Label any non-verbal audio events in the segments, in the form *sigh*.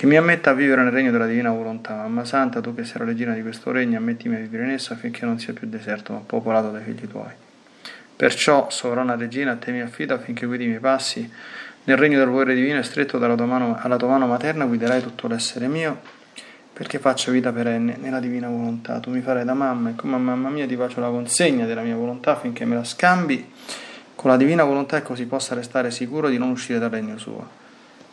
che mi ammetta a vivere nel regno della divina volontà. Mamma Santa, tu che sei la regina di questo regno, ammettimi a vivere in esso affinché non sia più deserto, ma popolato dai figli tuoi. Perciò, sovrana regina, a te mi affido affinché guidi i miei passi nel regno del volere divino e stretto dalla tua mano, alla tua mano materna guiderai tutto l'essere mio, perché faccia vita perenne nella divina volontà. Tu mi farai da mamma e come mamma mia ti faccio la consegna della mia volontà affinché me la scambi con la divina volontà e così possa restare sicuro di non uscire dal regno suo.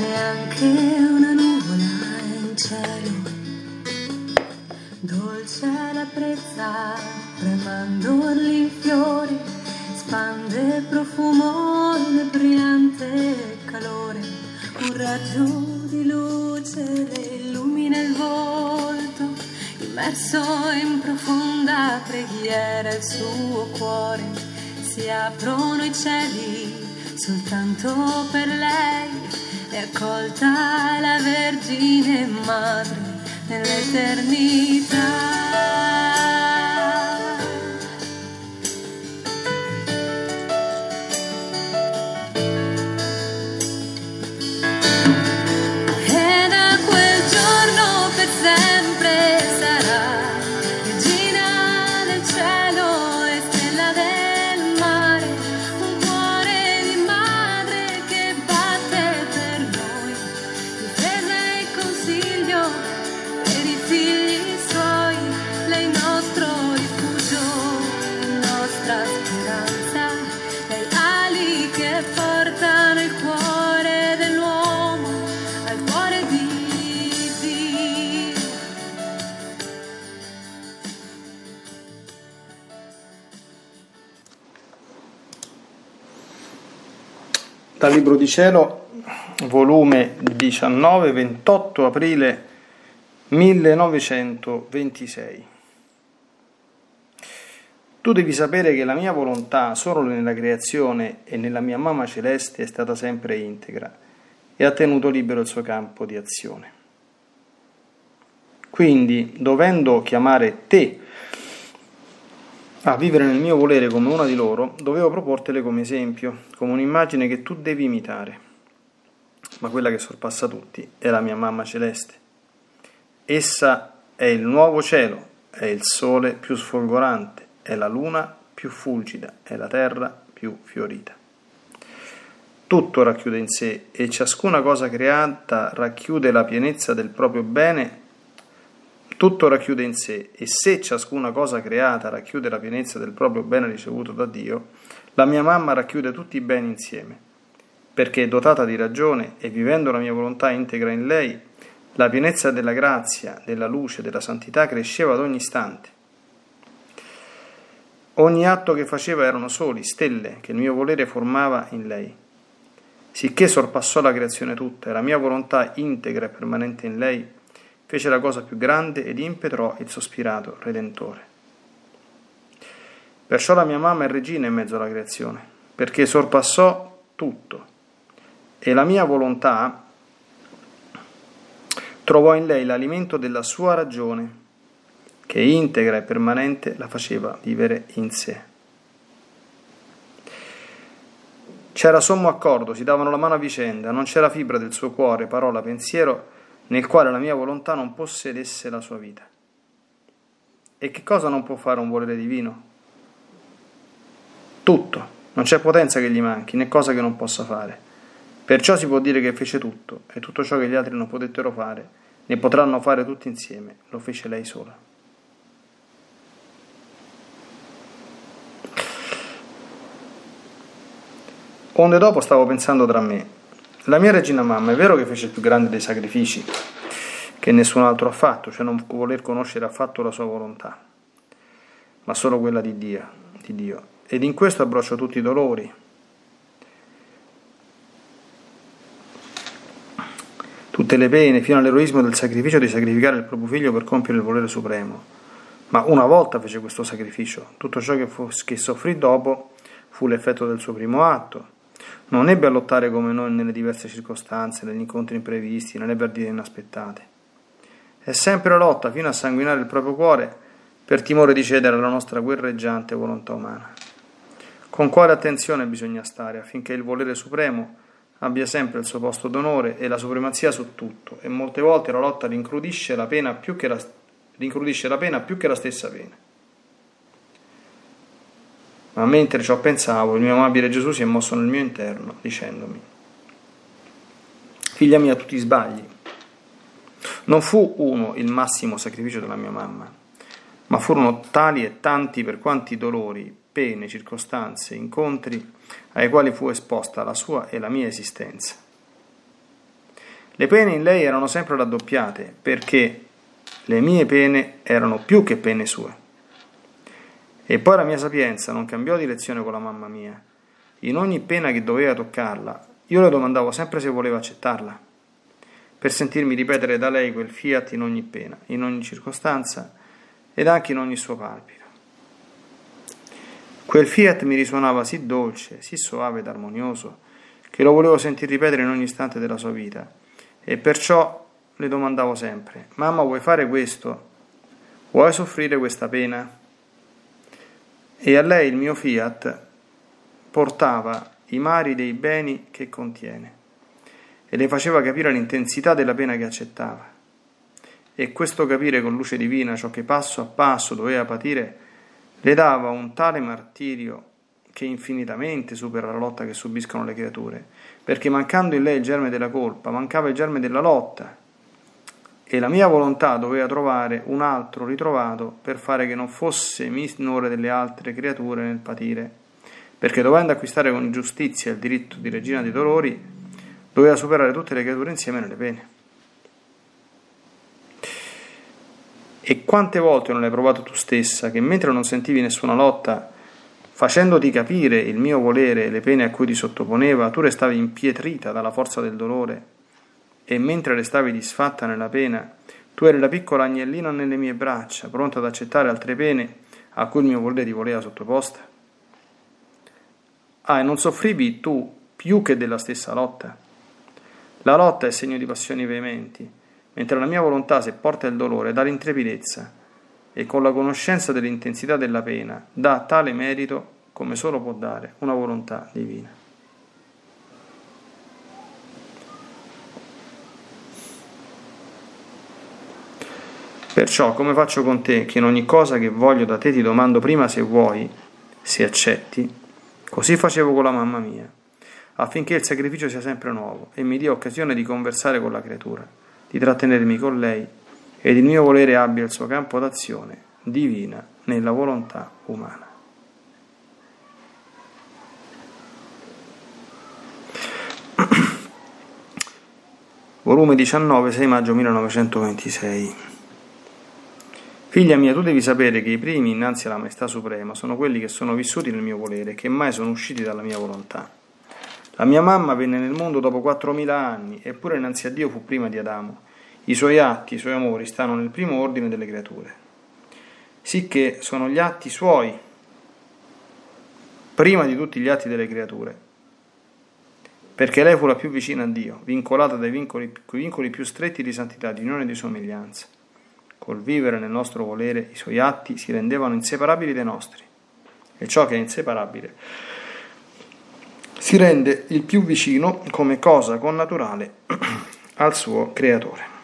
neanche una nuvola in cielo. Dolce la prezza, tremando in fiori, spande profumo di brillante calore. Un raggio di luce le illumina il volto, immerso in profonda preghiera il suo cuore. Si aprono i cieli soltanto per lei è accolta la Vergine Madre nell'eternità. Dal Libro di Cielo, volume 19, 28 aprile 1926. Tu devi sapere che la mia volontà solo nella creazione e nella mia mamma celeste è stata sempre integra e ha tenuto libero il suo campo di azione. Quindi, dovendo chiamare te a vivere nel mio volere come una di loro, dovevo proportele come esempio, come un'immagine che tu devi imitare. Ma quella che sorpassa tutti è la mia mamma celeste. Essa è il nuovo cielo, è il sole più sfolgorante, è la luna più fulgida, è la terra più fiorita. Tutto racchiude in sé e ciascuna cosa creata racchiude la pienezza del proprio bene tutto racchiude in sé e se ciascuna cosa creata racchiude la pienezza del proprio bene ricevuto da Dio, la mia mamma racchiude tutti i beni insieme, perché dotata di ragione e vivendo la mia volontà integra in lei, la pienezza della grazia, della luce, della santità cresceva ad ogni istante. Ogni atto che faceva erano soli, stelle, che il mio volere formava in lei. Sicché sorpassò la creazione tutta e la mia volontà integra e permanente in lei fece la cosa più grande ed impetrò il sospirato Redentore. Perciò la mia mamma è regina in mezzo alla creazione, perché sorpassò tutto e la mia volontà trovò in lei l'alimento della sua ragione, che integra e permanente la faceva vivere in sé. C'era sommo accordo, si davano la mano a vicenda, non c'era fibra del suo cuore, parola, pensiero, nel quale la mia volontà non possedesse la sua vita. E che cosa non può fare un volere divino? Tutto, non c'è potenza che gli manchi, né cosa che non possa fare. Perciò si può dire che fece tutto, e tutto ciò che gli altri non potettero fare, ne potranno fare tutti insieme, lo fece lei sola. Onde dopo stavo pensando tra me, la mia regina mamma è vero che fece il più grande dei sacrifici che nessun altro ha fatto, cioè non voler conoscere affatto la sua volontà, ma solo quella di Dio, di Dio. Ed in questo abbraccio tutti i dolori, tutte le pene, fino all'eroismo del sacrificio di sacrificare il proprio figlio per compiere il volere supremo. Ma una volta fece questo sacrificio, tutto ciò che, fu, che soffrì dopo fu l'effetto del suo primo atto non ebbe a lottare come noi nelle diverse circostanze, negli incontri imprevisti, nelle perdite inaspettate. È sempre la lotta fino a sanguinare il proprio cuore per timore di cedere alla nostra guerreggiante volontà umana. Con quale attenzione bisogna stare affinché il volere supremo abbia sempre il suo posto d'onore e la supremazia su tutto, e molte volte la lotta rincrudisce la pena più che la, la, pena più che la stessa pena. Ma mentre ciò pensavo, il mio amabile Gesù si è mosso nel mio interno, dicendomi, Figlia mia, tu ti sbagli. Non fu uno il massimo sacrificio della mia mamma, ma furono tali e tanti per quanti dolori, pene, circostanze, incontri ai quali fu esposta la sua e la mia esistenza. Le pene in lei erano sempre raddoppiate, perché le mie pene erano più che pene sue. E poi la mia sapienza non cambiò direzione con la mamma mia. In ogni pena che doveva toccarla, io le domandavo sempre se voleva accettarla, per sentirmi ripetere da lei quel fiat in ogni pena, in ogni circostanza ed anche in ogni suo palpito. Quel fiat mi risuonava sì dolce, sì soave ed armonioso, che lo volevo sentire ripetere in ogni istante della sua vita, e perciò le domandavo sempre, mamma vuoi fare questo? Vuoi soffrire questa pena? E a lei il mio fiat portava i mari dei beni che contiene. E le faceva capire l'intensità della pena che accettava. E questo capire con luce divina ciò che passo a passo doveva patire le dava un tale martirio che infinitamente supera la lotta che subiscono le creature, perché mancando in lei il germe della colpa, mancava il germe della lotta e la mia volontà doveva trovare un altro ritrovato per fare che non fosse minore delle altre creature nel patire, perché dovendo acquistare con giustizia il diritto di regina dei dolori, doveva superare tutte le creature insieme nelle pene. E quante volte non hai provato tu stessa che mentre non sentivi nessuna lotta, facendoti capire il mio volere e le pene a cui ti sottoponeva, tu restavi impietrita dalla forza del dolore e mentre restavi disfatta nella pena, tu eri la piccola agnellina nelle mie braccia, pronta ad accettare altre pene a cui il mio volere ti voleva sottoposta? Ah, e non soffrivi tu più che della stessa lotta? La lotta è segno di passioni veementi, mentre la mia volontà, se porta il dolore, dà l'intrepidezza e con la conoscenza dell'intensità della pena dà tale merito come solo può dare una volontà divina. Perciò, come faccio con te, che in ogni cosa che voglio da te ti domando prima se vuoi, se accetti, così facevo con la mamma mia, affinché il sacrificio sia sempre nuovo e mi dia occasione di conversare con la creatura, di trattenermi con lei ed il mio volere abbia il suo campo d'azione divina nella volontà umana. *clears throat* Volume 19, 6 maggio 1926 Figlia mia, tu devi sapere che i primi innanzi alla Maestà Suprema sono quelli che sono vissuti nel mio volere e che mai sono usciti dalla mia volontà. La mia mamma venne nel mondo dopo 4.000 anni, eppure innanzi a Dio fu prima di Adamo. I suoi atti, i suoi amori stanno nel primo ordine delle creature. Sicché sono gli atti suoi, prima di tutti gli atti delle creature. perché lei fu la più vicina a Dio, vincolata dai vincoli, vincoli più stretti di santità, di unione e di somiglianza. Col vivere nel nostro volere i suoi atti si rendevano inseparabili dai nostri. E ciò che è inseparabile si rende il più vicino come cosa connaturale *clears throat* al suo creatore.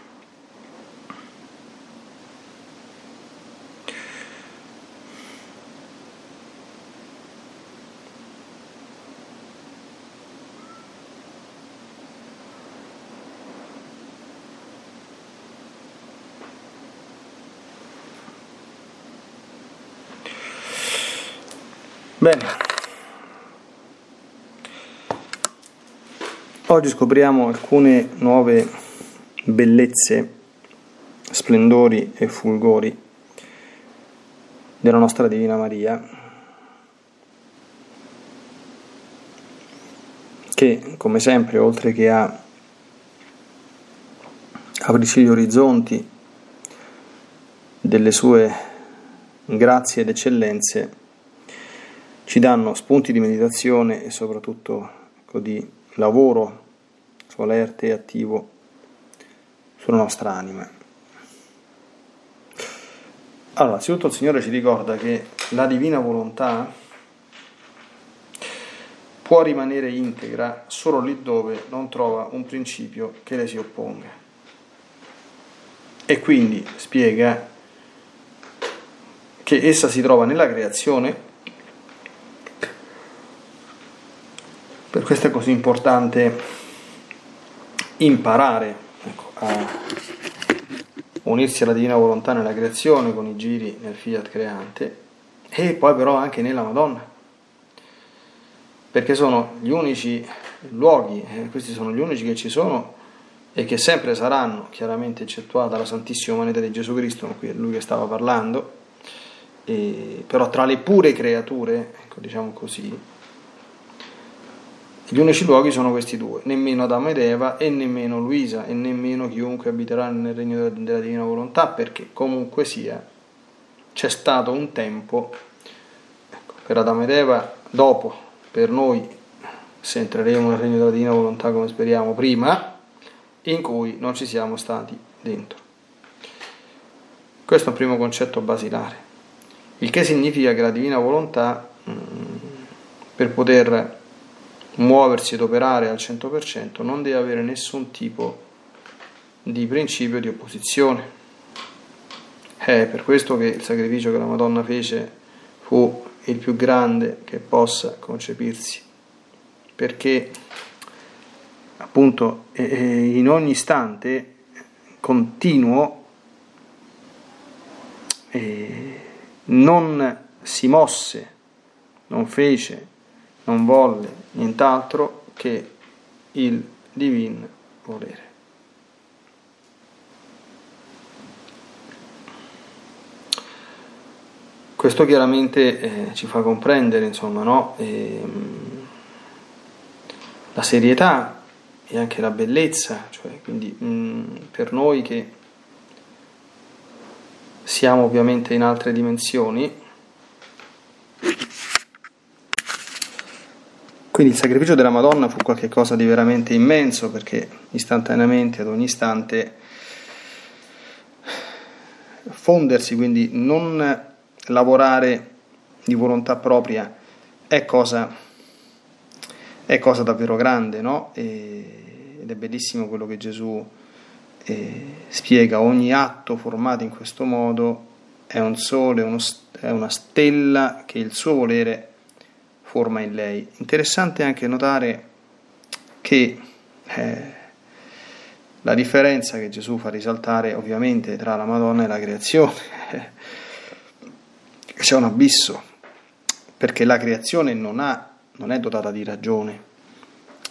Bene, oggi scopriamo alcune nuove bellezze, splendori e fulgori della nostra Divina Maria, che come sempre, oltre che a aprirci gli orizzonti delle sue grazie ed eccellenze, ci danno spunti di meditazione e soprattutto ecco, di lavoro solerte e attivo sulla nostra anima. Allora, innanzitutto il Signore ci ricorda che la divina volontà può rimanere integra solo lì dove non trova un principio che le si opponga. E quindi spiega che essa si trova nella creazione Per questo è così importante imparare ecco, a unirsi alla divina volontà nella creazione con i giri nel fiat creante e poi però anche nella Madonna, perché sono gli unici luoghi, eh, questi sono gli unici che ci sono e che sempre saranno, chiaramente eccettuata la Santissima Umanità di Gesù Cristo, qui è lui che stava parlando, e, però tra le pure creature, ecco, diciamo così, gli unici luoghi sono questi due, nemmeno Adamo ed Eva e nemmeno Luisa e nemmeno chiunque abiterà nel regno della divina volontà, perché comunque sia c'è stato un tempo ecco, per Adamo ed Eva, dopo per noi, se entreremo nel regno della divina volontà come speriamo prima, in cui non ci siamo stati dentro. Questo è un primo concetto basilare, il che significa che la divina volontà, mm, per poter muoversi ed operare al 100% non deve avere nessun tipo di principio di opposizione. È per questo che il sacrificio che la Madonna fece fu il più grande che possa concepirsi, perché appunto in ogni istante continuo non si mosse, non fece non volle nient'altro che il divin volere. Questo chiaramente eh, ci fa comprendere insomma, no? e, ehm, la serietà e anche la bellezza, cioè, quindi mh, mm, per noi che siamo ovviamente in altre dimensioni, Quindi il sacrificio della Madonna fu qualcosa di veramente immenso perché istantaneamente, ad ogni istante, fondersi, quindi non lavorare di volontà propria, è cosa, è cosa davvero grande, no? E, ed è bellissimo quello che Gesù eh, spiega, ogni atto formato in questo modo è un sole, uno, è una stella che il suo volere forma in lei. Interessante anche notare che eh, la differenza che Gesù fa risaltare ovviamente tra la Madonna e la creazione, c'è un abisso, perché la creazione non, ha, non è dotata di ragione,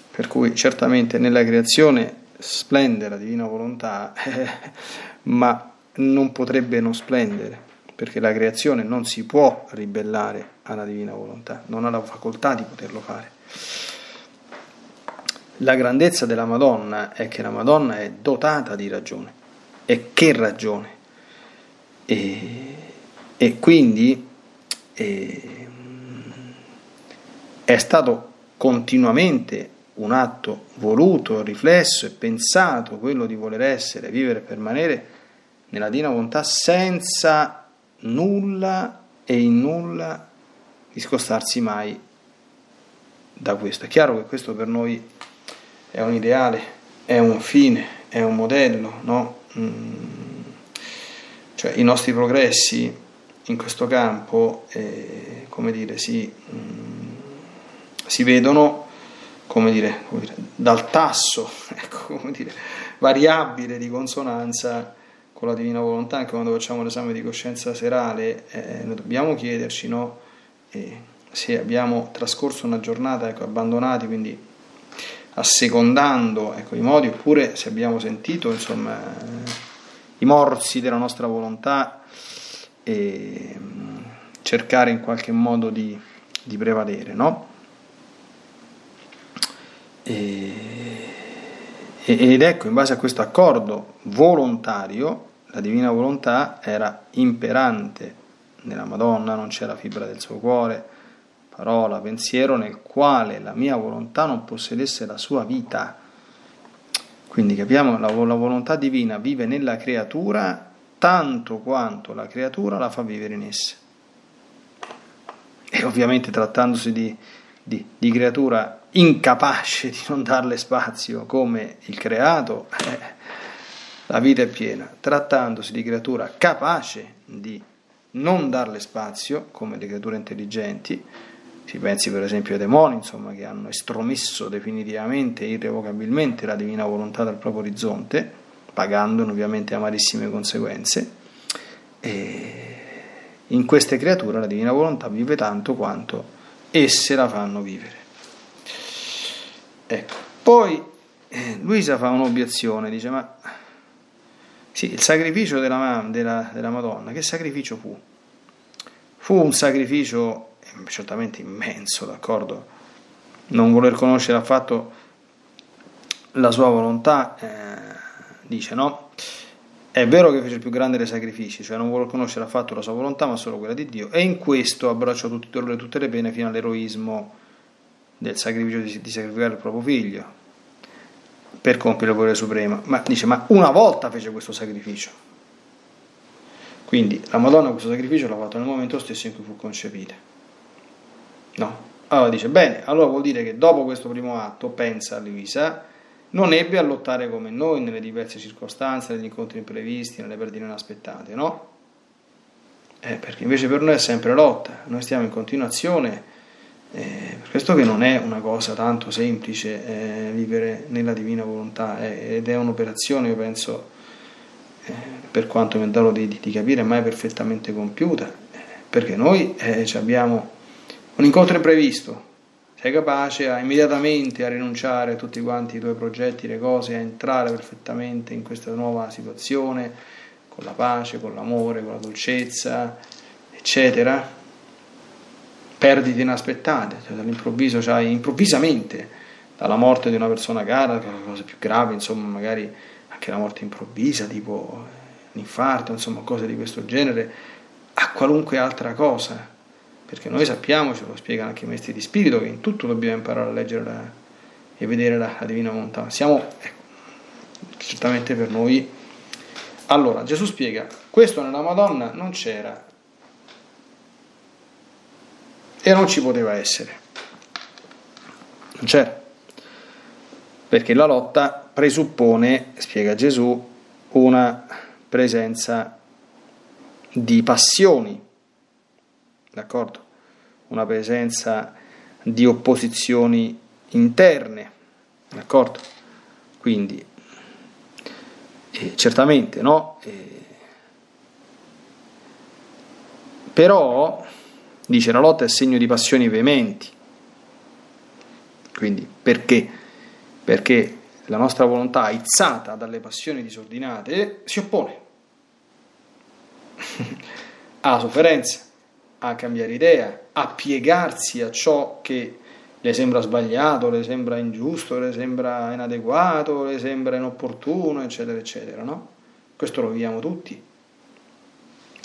per cui certamente nella creazione splende la divina volontà, eh, ma non potrebbe non splendere perché la creazione non si può ribellare alla divina volontà, non ha la facoltà di poterlo fare. La grandezza della Madonna è che la Madonna è dotata di ragione, e che ragione? E, e quindi e, è stato continuamente un atto voluto, riflesso e pensato, quello di voler essere, vivere e permanere nella divina volontà senza nulla e in nulla discostarsi mai da questo. È chiaro che questo per noi è un ideale, è un fine, è un modello, no? Mm. Cioè i nostri progressi in questo campo, eh, come dire, si, mm, si vedono come dire, come dire, dal tasso *laughs* ecco, come dire, variabile di consonanza con la divina volontà, anche quando facciamo l'esame di coscienza serale, eh, dobbiamo chiederci no, eh, se abbiamo trascorso una giornata ecco, abbandonati, quindi assecondando ecco, i modi, oppure se abbiamo sentito insomma, i morsi della nostra volontà e cercare in qualche modo di, di prevalere. No? E, ed ecco, in base a questo accordo volontario, la divina volontà era imperante nella Madonna, non c'era fibra del suo cuore, parola, pensiero nel quale la mia volontà non possedesse la sua vita. Quindi capiamo, la, la volontà divina vive nella creatura tanto quanto la creatura la fa vivere in essa. E ovviamente trattandosi di, di, di creatura incapace di non darle spazio come il creato, eh, la vita è piena. Trattandosi di creatura capace di non darle spazio come le creature intelligenti, si pensi per esempio ai demoni, insomma, che hanno estromesso definitivamente e irrevocabilmente la divina volontà dal proprio orizzonte, pagandone ovviamente amarissime conseguenze. E in queste creature la divina volontà vive tanto quanto esse la fanno vivere. Ecco. Poi eh, Luisa fa un'obiezione, dice ma sì, il sacrificio della, della, della Madonna, che sacrificio fu? Fu un sacrificio eh, certamente immenso, d'accordo? Non voler conoscere affatto la sua volontà, eh, dice no? È vero che fece il più grande dei sacrifici, cioè non vuole conoscere affatto la sua volontà, ma solo quella di Dio, e in questo abbracciò tutte, tutte le pene fino all'eroismo del sacrificio di, di sacrificare il proprio figlio per compiere il volere supremo. Ma dice, ma una volta fece questo sacrificio. Quindi la Madonna questo sacrificio l'ha fatto nel momento stesso in cui fu concepita. No. Allora dice, bene, allora vuol dire che dopo questo primo atto, pensa Luisa, non ebbe a lottare come noi nelle diverse circostanze, negli incontri imprevisti, nelle perdite inaspettate, no? Eh, perché invece per noi è sempre lotta, noi stiamo in continuazione eh, per questo che non è una cosa tanto semplice eh, vivere nella divina volontà eh, ed è un'operazione, io penso, eh, per quanto mi è dato di, di, capire, mai perfettamente compiuta, eh, perché noi eh, abbiamo un incontro imprevisto, sei capace a, immediatamente a rinunciare a tutti quanti i tuoi progetti, le cose, a entrare perfettamente in questa nuova situazione, con la pace, con l'amore, con la dolcezza, eccetera perdite inaspettate, cioè dall'improvviso, cioè improvvisamente, dalla morte di una persona cara, che è una cosa più grave, insomma, magari anche la morte improvvisa, tipo un infarto, insomma, cose di questo genere, a qualunque altra cosa. Perché noi sappiamo, ce lo spiegano anche i maestri di spirito, che in tutto dobbiamo imparare a leggere la, e vedere la, la divina volontà. Siamo, ecco, certamente per noi. Allora, Gesù spiega, questo nella Madonna non c'era, e non ci poteva essere. Non c'era. Perché la lotta presuppone, spiega Gesù, una presenza di passioni, d'accordo? Una presenza di opposizioni interne, d'accordo? Quindi, eh, certamente, no? Eh, però Dice la lotta è segno di passioni veementi. Quindi perché? Perché la nostra volontà, aizzata dalle passioni disordinate, si oppone *laughs* alla sofferenza, a cambiare idea, a piegarsi a ciò che le sembra sbagliato, le sembra ingiusto, le sembra inadeguato, le sembra inopportuno, eccetera, eccetera. No? Questo lo viviamo tutti.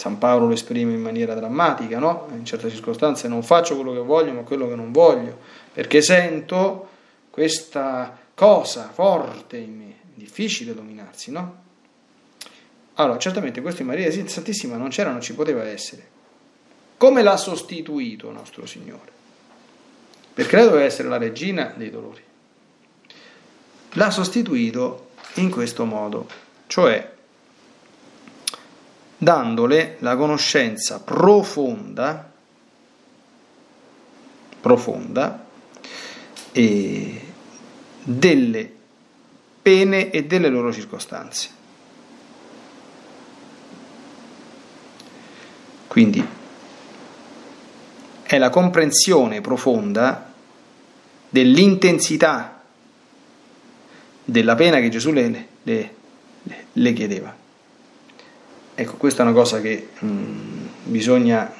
San Paolo lo esprime in maniera drammatica, no? in certe circostanze non faccio quello che voglio ma quello che non voglio, perché sento questa cosa forte in me, difficile dominarsi, no? Allora, certamente questo in Maria Santissima non c'era, non ci poteva essere. Come l'ha sostituito nostro Signore? Perché lei doveva essere la regina dei dolori. L'ha sostituito in questo modo, cioè dandole la conoscenza profonda, profonda e delle pene e delle loro circostanze. Quindi è la comprensione profonda dell'intensità della pena che Gesù le, le, le chiedeva. Ecco, questa è una cosa che mh, mm, bisogna...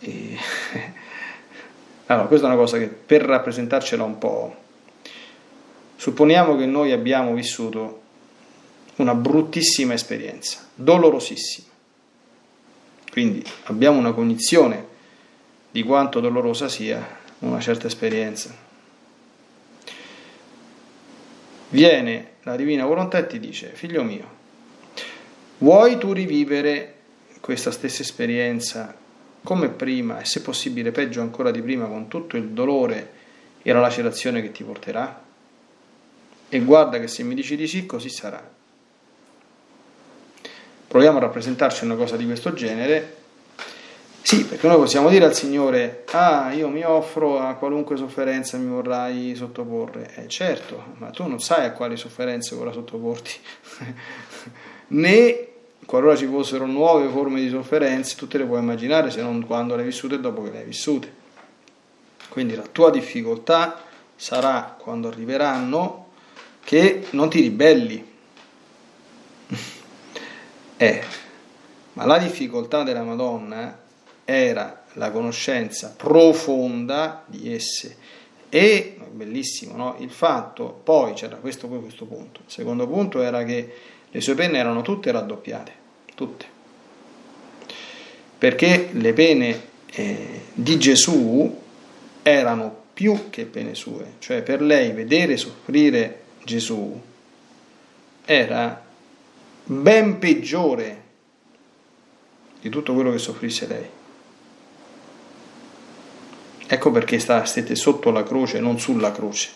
Eh, *laughs* allora, questa è una cosa che per rappresentarcela un po', supponiamo che noi abbiamo vissuto una bruttissima esperienza, dolorosissima quindi abbiamo una cognizione di quanto dolorosa sia una certa esperienza. Viene la divina volontà e ti dice, figlio mio, vuoi tu rivivere questa stessa esperienza come prima e se possibile peggio ancora di prima con tutto il dolore e la lacerazione che ti porterà? E guarda che se mi dici di sì, così sarà. Proviamo a rappresentarci una cosa di questo genere. Sì, perché noi possiamo dire al Signore, ah, io mi offro a qualunque sofferenza mi vorrai sottoporre. Eh, certo, ma tu non sai a quali sofferenze vorrà sottoporti. *laughs* né, qualora ci fossero nuove forme di sofferenze, tu te le puoi immaginare se non quando le hai vissute e dopo che le hai vissute. Quindi la tua difficoltà sarà quando arriveranno che non ti ribelli, è, *laughs* ma la difficoltà della Madonna era la conoscenza profonda di esse e, bellissimo, no? il fatto, poi c'era questo, questo punto, il secondo punto era che le sue penne erano tutte raddoppiate, tutte, perché le pene eh, di Gesù erano più che pene sue, cioè per lei vedere soffrire Gesù era ben peggiore di tutto quello che soffrisse lei. Ecco perché stette sotto la croce, non sulla croce.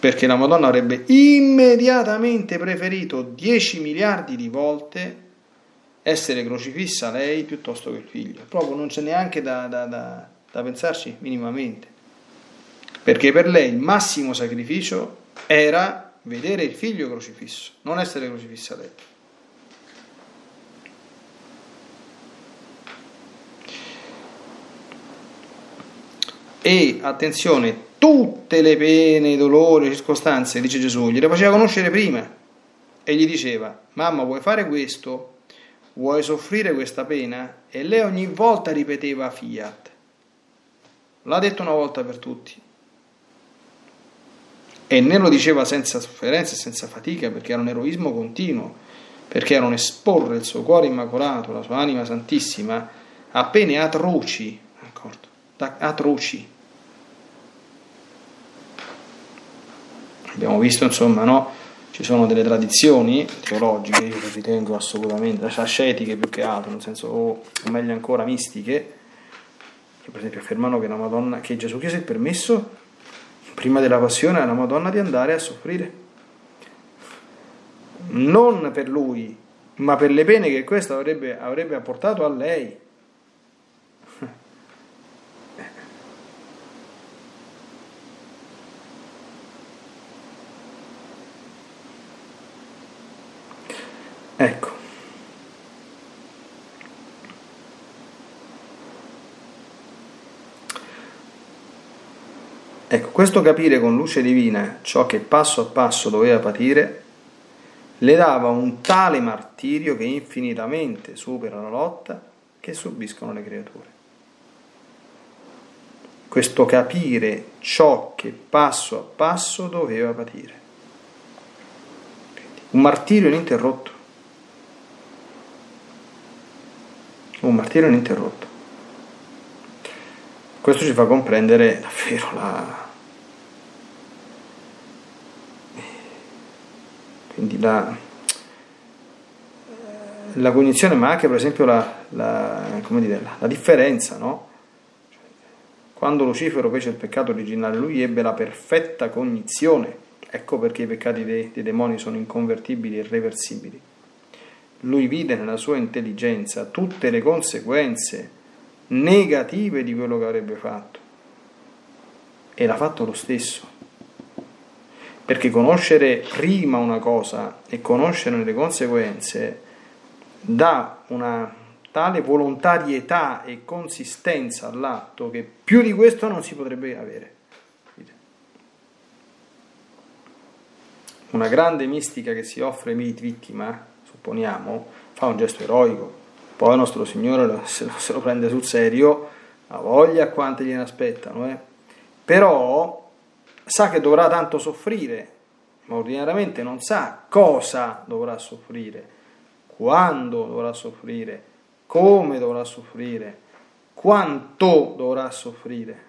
Perché la Madonna avrebbe immediatamente preferito 10 miliardi di volte essere crocifissa lei piuttosto che il figlio. Proprio non c'è neanche da, da, da, da pensarci minimamente. Perché per lei il massimo sacrificio era vedere il figlio crocifisso, non essere crocifissa lei. E attenzione, tutte le pene, i dolori, le circostanze, dice Gesù, gliele faceva conoscere prima e gli diceva, mamma vuoi fare questo? Vuoi soffrire questa pena? E lei ogni volta ripeteva fiat. L'ha detto una volta per tutti, e né lo diceva senza sofferenza e senza fatica perché era un eroismo continuo, perché era un esporre il suo cuore immacolato, la sua anima santissima, a pene atroci, atroci. Abbiamo visto, insomma, no? Ci sono delle tradizioni teologiche, io le ritengo assolutamente ascetiche più che altro, nel senso, o meglio ancora mistiche, che per esempio affermano che, la Madonna, che Gesù chiese il permesso prima della passione alla Madonna di andare a soffrire. Non per lui, ma per le pene che questo avrebbe, avrebbe apportato a lei. Ecco. Ecco, questo capire con luce divina ciò che passo a passo doveva patire, le dava un tale martirio che infinitamente supera la lotta che subiscono le creature. Questo capire ciò che passo a passo doveva patire. Un martirio ininterrotto. Un martirio ininterrotto. Questo ci fa comprendere davvero la... Quindi la, eh, la cognizione, ma anche per esempio la, la, dire, la differenza, no? Quando Lucifero fece il peccato originale, lui ebbe la perfetta cognizione. Ecco perché i peccati dei, dei, demoni sono inconvertibili e irreversibili. Lui vide nella sua intelligenza tutte le conseguenze negative di quello che avrebbe fatto e l'ha fatto lo stesso. Perché conoscere prima una cosa e conoscere le conseguenze dà una tale volontarietà e consistenza all'atto che più di questo non si potrebbe avere. Una grande mistica che si offre vittima, supponiamo, fa un gesto eroico, poi il nostro Signore se lo, se lo prende sul serio, ha voglia a quanti gliene aspettano, eh? però sa che dovrà tanto soffrire, ma ordinariamente non sa cosa dovrà soffrire, quando dovrà soffrire, come dovrà soffrire, quanto dovrà soffrire.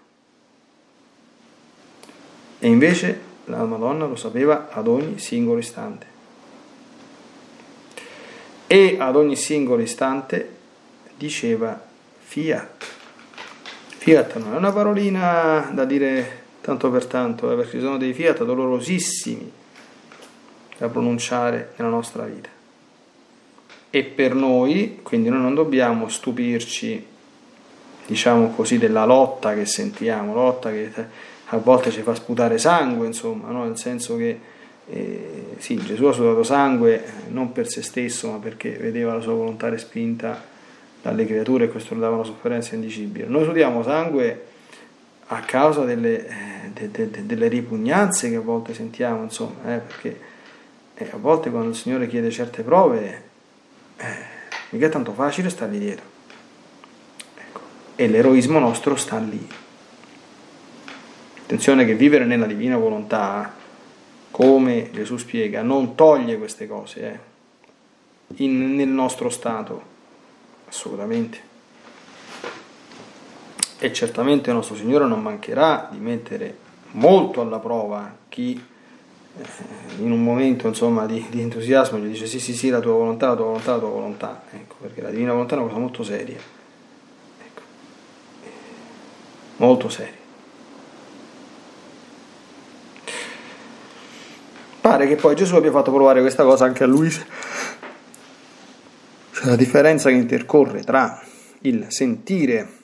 E invece la Madonna lo sapeva ad ogni singolo istante. E ad ogni singolo istante diceva fiat. Fiat non è una parolina da dire tanto per tanto, eh, perché ci sono dei fiat dolorosissimi da pronunciare nella nostra vita e per noi, quindi noi non dobbiamo stupirci, diciamo così, della lotta che sentiamo, lotta che a volte ci fa sputare sangue, insomma, no? nel senso che eh, sì, Gesù ha sudato sangue non per se stesso, ma perché vedeva la sua volontà respinta dalle creature e questo le dava una sofferenza indicibile. Noi sudiamo sangue a causa delle, de, de, de, delle ripugnanze che a volte sentiamo, insomma, eh, perché eh, a volte quando il Signore chiede certe prove eh, mica è tanto facile stargli dietro. Ecco. E l'eroismo nostro sta lì. Attenzione che vivere nella divina volontà, come Gesù spiega, non toglie queste cose eh, in, nel nostro stato, assolutamente. E certamente il nostro Signore non mancherà di mettere molto alla prova chi eh, in un momento insomma, di, di, entusiasmo gli dice sì sì sì la tua volontà, la tua volontà, la tua volontà, ecco, perché la divina volontà è una cosa molto seria, ecco. molto seria. Pare che poi Gesù abbia fatto provare questa cosa anche a Luisa. C'è la differenza che intercorre tra il sentire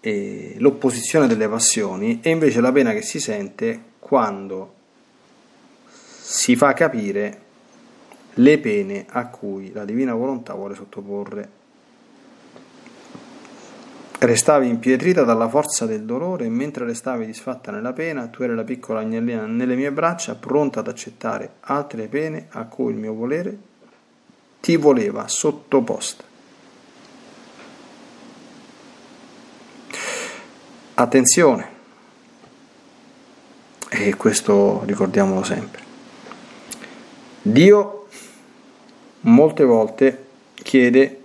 e l'opposizione delle passioni e invece la pena che si sente quando si fa capire le pene a cui la divina volontà vuole sottoporre. Restavi impietrita dalla forza del dolore e mentre restavi disfatta nella pena, tu eri la piccola agnellina nelle mie braccia, pronta ad accettare altre pene a cui il mio volere ti voleva sottoposta. Attenzione, e questo ricordiamolo sempre. Dio molte volte chiede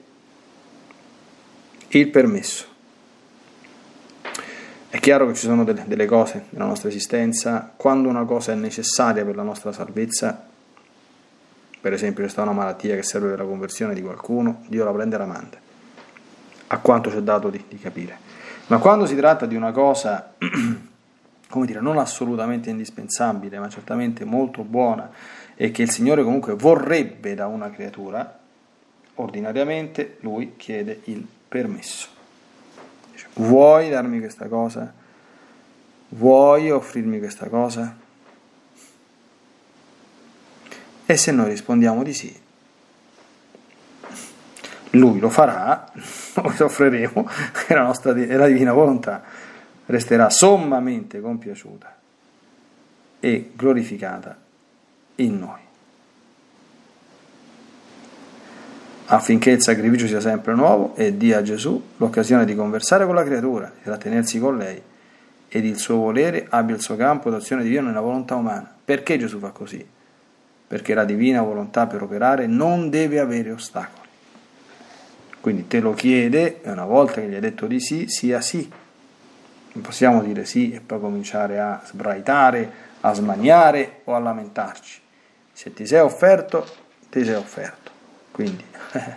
il permesso. È chiaro che ci sono delle, delle, cose nella nostra esistenza, quando una cosa è necessaria per la nostra salvezza, per esempio c'è stata una malattia che serve per la conversione di qualcuno, Dio la prende e la manda, a quanto ci è dato di, di capire. Ma quando si tratta di una cosa *clears throat* come dire, non assolutamente indispensabile, ma certamente molto buona e che il Signore comunque vorrebbe da una creatura, ordinariamente lui chiede il permesso. Vuoi darmi questa cosa? Vuoi offrirmi questa cosa? E se noi rispondiamo di sì, lui lo farà, *laughs* noi offriremo, è la nostra è la divina volontà resterà sommamente compiaciuta e glorificata in noi. Affinché il sacrificio sia sempre nuovo e dia a Gesù l'occasione di conversare con la creatura, di trattenersi con lei ed il suo volere abbia il suo campo d'azione divina nella volontà umana. Perché Gesù fa così? Perché la divina volontà per operare non deve avere ostacoli. Quindi te lo chiede e una volta che gli hai detto di sì, sia sì non possiamo dire sì e poi cominciare a sbraitare, a smaniare o a lamentarci. Se ti sei offerto, ti sei offerto. Quindi, *laughs*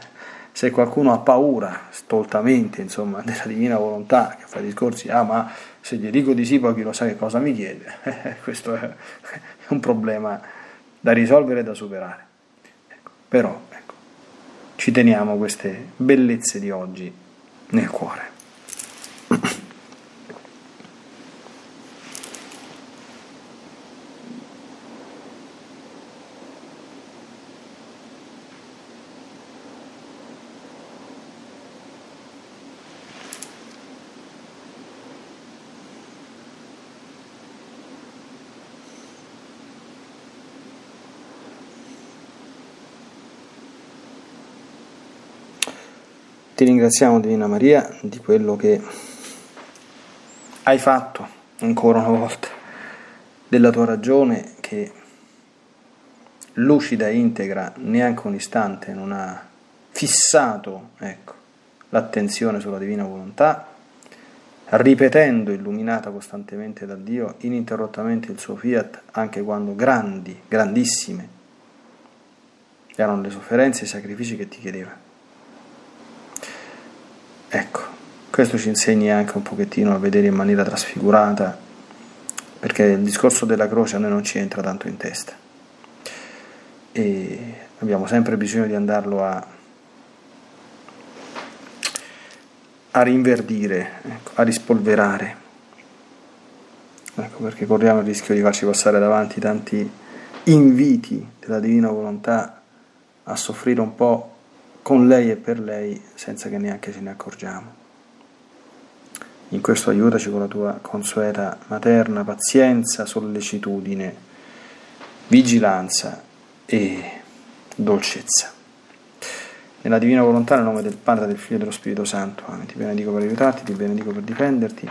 se qualcuno ha paura stoltamente, insomma, della divina volontà, che fa discorsi, ah ma se gli dico di sì poi chi lo sa che cosa mi chiede, *laughs* questo è *laughs* un problema da risolvere e da superare. Ecco, però, ecco, ci teniamo queste bellezze di oggi nel cuore. Ti ringraziamo Divina Maria di quello che hai fatto ancora una volta, della tua ragione che lucida e integra neanche un istante non ha fissato ecco, l'attenzione sulla divina volontà, ripetendo, illuminata costantemente da Dio, ininterrottamente il suo fiat, anche quando grandi, grandissime erano le sofferenze e i sacrifici che ti chiedeva. Ecco, questo ci insegna anche un pochettino a vedere in maniera trasfigurata, perché il discorso della croce a noi non ci entra tanto in testa. E abbiamo sempre bisogno di andarlo a, a rinverdire, ecco, a rispolverare. Ecco perché corriamo il rischio di farci passare davanti tanti inviti della divina volontà a soffrire un po' con lei e per lei senza che neanche ce ne accorgiamo. In questo aiutaci con la tua consueta materna pazienza, sollecitudine, vigilanza e dolcezza. Nella divina volontà, nel nome del Padre, del Figlio e dello Spirito Santo. Amen. Ti benedico per aiutarti, ti benedico per difenderti,